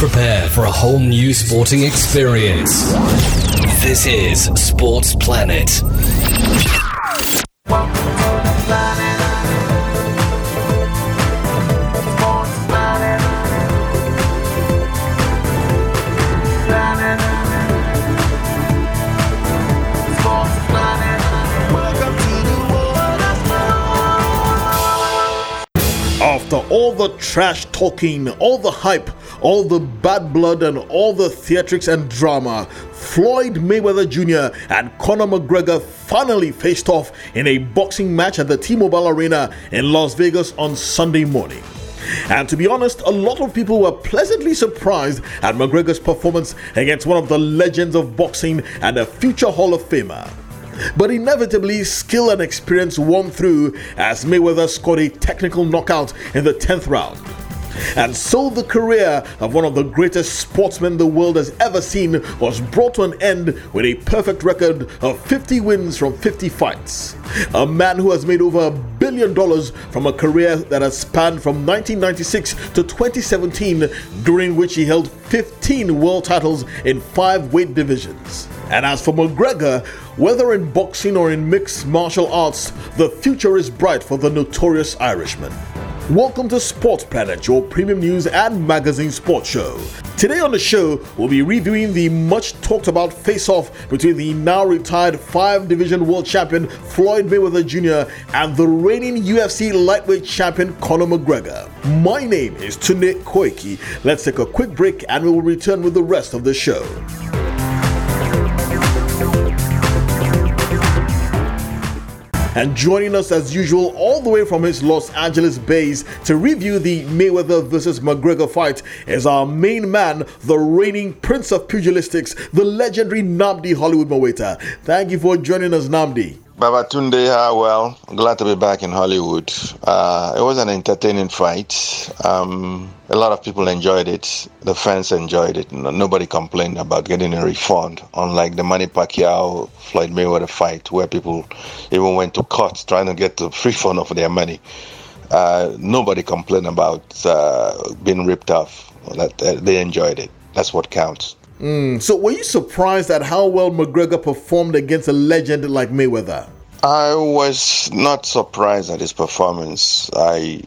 Prepare for a whole new sporting experience. This is Sports Planet. After all the trash talking, all the hype, all the bad blood, and all the theatrics and drama, Floyd Mayweather Jr. and Conor McGregor finally faced off in a boxing match at the T Mobile Arena in Las Vegas on Sunday morning. And to be honest, a lot of people were pleasantly surprised at McGregor's performance against one of the legends of boxing and a future Hall of Famer. But inevitably, skill and experience won through as Mayweather scored a technical knockout in the 10th round. And so the career of one of the greatest sportsmen the world has ever seen was brought to an end with a perfect record of 50 wins from 50 fights. A man who has made over a billion dollars from a career that has spanned from 1996 to 2017, during which he held 15 world titles in five weight divisions. And as for McGregor, whether in boxing or in mixed martial arts, the future is bright for the notorious Irishman. Welcome to Sports Planet, your premium news and magazine sports show. Today on the show, we'll be reviewing the much talked about face off between the now retired five division world champion Floyd Mayweather Jr. and the reigning UFC lightweight champion Conor McGregor. My name is Tunde Koiki. Let's take a quick break and we will return with the rest of the show. And joining us as usual, all the way from his Los Angeles base to review the Mayweather versus McGregor fight, is our main man, the reigning prince of pugilistics, the legendary Nnamdi Hollywood Moweta. Thank you for joining us, Nnamdi. Baba Tunde, uh, well, glad to be back in Hollywood. Uh, it was an entertaining fight. Um, a lot of people enjoyed it. The fans enjoyed it. Nobody complained about getting a refund, unlike the Manny Pacquiao Floyd Mayweather fight, where people even went to court trying to get the refund of their money. Uh, nobody complained about uh, being ripped off. That uh, they enjoyed it. That's what counts. Mm, so, were you surprised at how well McGregor performed against a legend like Mayweather? I was not surprised at his performance. I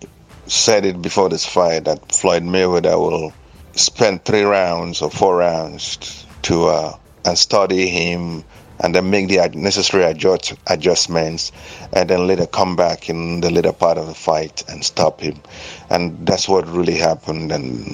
said it before this fight that Floyd Mayweather will spend three rounds or four rounds to uh, and study him and then make the necessary adjust, adjustments and then later come back in the later part of the fight and stop him. And that's what really happened and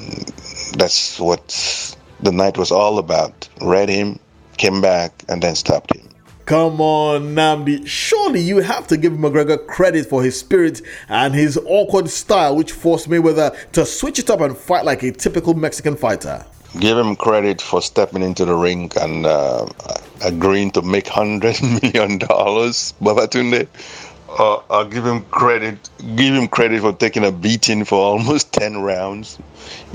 that's what the night was all about. Read him, came back, and then stopped him. Come on, Nnamdi. Surely you have to give McGregor credit for his spirit and his awkward style, which forced Mayweather to switch it up and fight like a typical Mexican fighter. Give him credit for stepping into the ring and uh, agreeing to make hundred million dollars, Babatunde. Uh, I'll give him credit. Give him credit for taking a beating for almost ten rounds.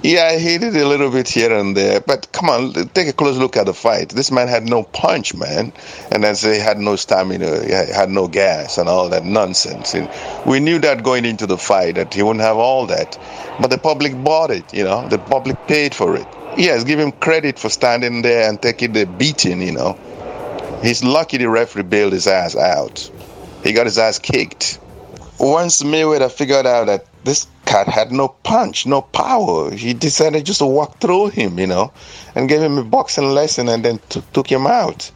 Yeah, I hated a little bit here and there, but come on, take a close look at the fight. This man had no punch, man, and say he had no stamina, had no gas, and all that nonsense. And we knew that going into the fight that he wouldn't have all that, but the public bought it. You know, the public paid for it. Yes, give him credit for standing there and taking the beating. You know, he's lucky the referee bailed his ass out. He got his ass kicked. Once Mayweather figured out that this cat had no punch, no power, he decided just to walk through him, you know, and gave him a boxing lesson and then t- took him out.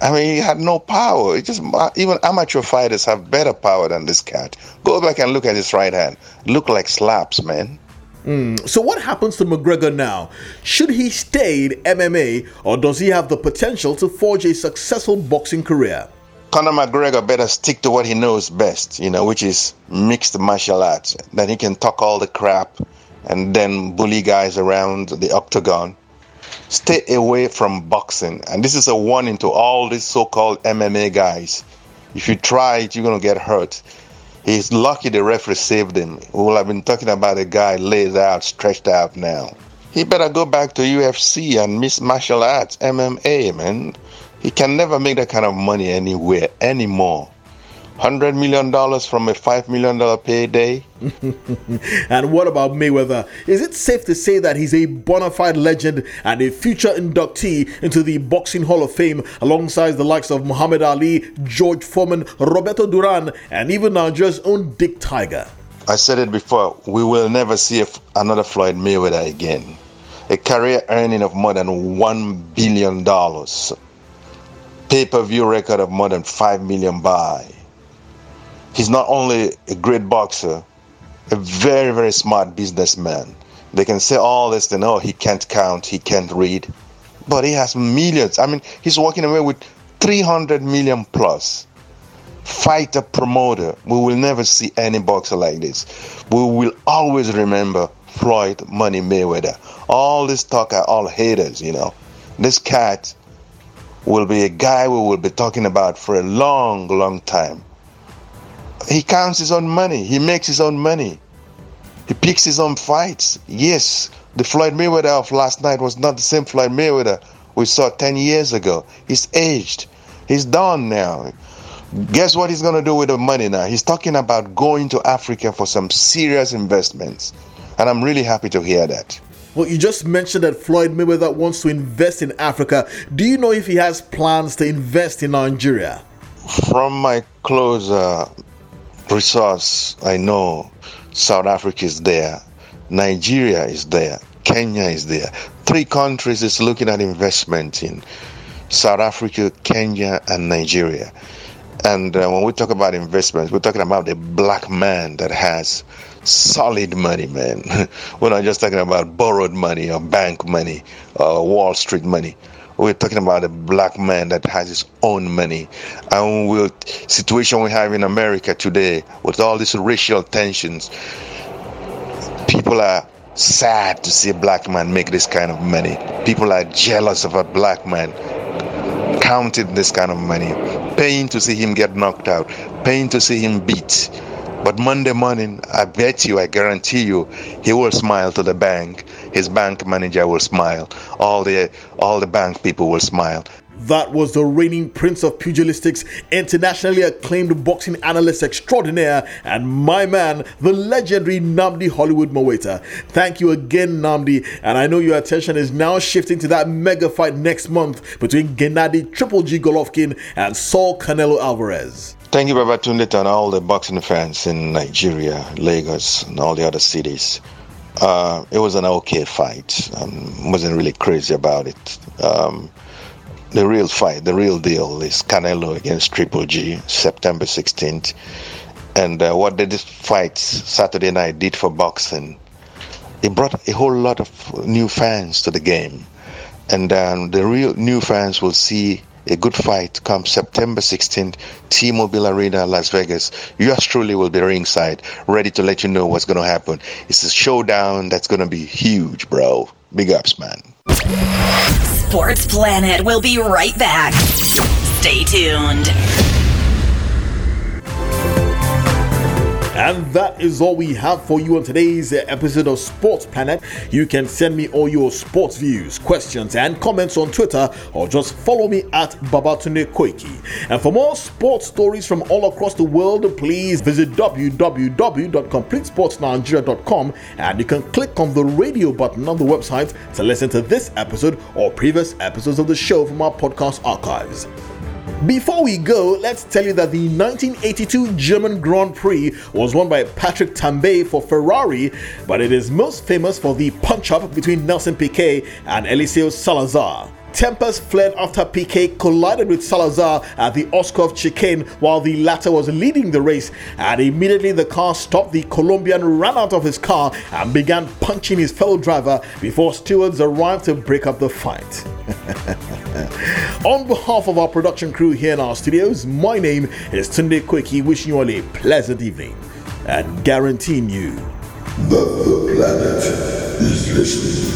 I mean, he had no power. It just even amateur fighters have better power than this cat. Go back and look at his right hand. Look like slaps, man. Mm. So what happens to McGregor now? Should he stay in MMA or does he have the potential to forge a successful boxing career? Conor McGregor better stick to what he knows best, you know, which is mixed martial arts. Then he can talk all the crap and then bully guys around the octagon. Stay away from boxing. And this is a warning to all these so called MMA guys. If you try it, you're going to get hurt. He's lucky the referee saved him. Well, I've been talking about a guy laid out, stretched out now. He better go back to UFC and mix martial arts, MMA, man. He can never make that kind of money anywhere anymore. hundred million dollars from a five million dollar payday. and what about Mayweather? Is it safe to say that he's a bona fide legend and a future inductee into the Boxing Hall of Fame alongside the likes of Muhammad Ali, George Foreman, Roberto Duran, and even Nigeria's own Dick Tiger? I said it before, we will never see another Floyd Mayweather again. A career earning of more than $1 billion. Pay per view record of more than 5 million buy. He's not only a great boxer, a very, very smart businessman. They can say all this, they know he can't count, he can't read, but he has millions. I mean, he's walking away with 300 million plus. Fighter promoter. We will never see any boxer like this. We will always remember Floyd Money Mayweather. All this talk are all haters, you know. This cat will be a guy we will be talking about for a long, long time. He counts his own money. He makes his own money. He picks his own fights. Yes, the Floyd Mayweather of last night was not the same Floyd Mayweather we saw 10 years ago. He's aged. He's done now. Guess what he's going to do with the money now? He's talking about going to Africa for some serious investments. And I'm really happy to hear that. Well, you just mentioned that Floyd Mayweather wants to invest in Africa. Do you know if he has plans to invest in Nigeria? From my close uh, resource, I know South Africa is there, Nigeria is there, Kenya is there. Three countries is looking at investment in South Africa, Kenya, and Nigeria. And uh, when we talk about investments, we're talking about a black man that has solid money, man. we're not just talking about borrowed money or bank money or Wall Street money. We're talking about a black man that has his own money. And with situation we have in America today, with all these racial tensions, people are sad to see a black man make this kind of money. People are jealous of a black man counting this kind of money, paying to see him get knocked out, paying to see him beat. But Monday morning, I bet you, I guarantee you, he will smile to the bank. His bank manager will smile. All the all the bank people will smile. That was the reigning prince of pugilistics, internationally acclaimed boxing analyst extraordinaire, and my man, the legendary Nnamdi Hollywood Moweta. Thank you again, Nnamdi, and I know your attention is now shifting to that mega fight next month between Gennady Triple G Golovkin and Saul Canelo Alvarez. Thank you, Babatunde, and all the boxing fans in Nigeria, Lagos, and all the other cities. Uh, it was an okay fight. Um, wasn't really crazy about it. Um, the real fight, the real deal is Canelo against Triple G, September 16th. And uh, what did this fight Saturday night did for boxing, it brought a whole lot of new fans to the game. And um, the real new fans will see a good fight come September 16th, T-Mobile Arena, Las Vegas. Yours truly will be ringside, ready to let you know what's going to happen. It's a showdown that's going to be huge, bro. Big ups, man. Sports Planet will be right back. Stay tuned. And that is all we have for you on today's episode of Sports Planet. You can send me all your sports views, questions, and comments on Twitter or just follow me at Babatunde Koiki. And for more sports stories from all across the world, please visit www.completesportsnigeria.com and you can click on the radio button on the website to listen to this episode or previous episodes of the show from our podcast archives. Before we go, let's tell you that the 1982 German Grand Prix was won by Patrick Tambay for Ferrari, but it is most famous for the punch up between Nelson Piquet and Eliseo Salazar. Tempers fled after Piquet collided with Salazar at the Ostkurve chicane while the latter was leading the race, and immediately the car stopped. The Colombian ran out of his car and began punching his fellow driver before stewards arrived to break up the fight. On behalf of our production crew here in our studios, my name is Tunde Koiki, wishing you all a pleasant evening and guaranteeing you the planet is listening.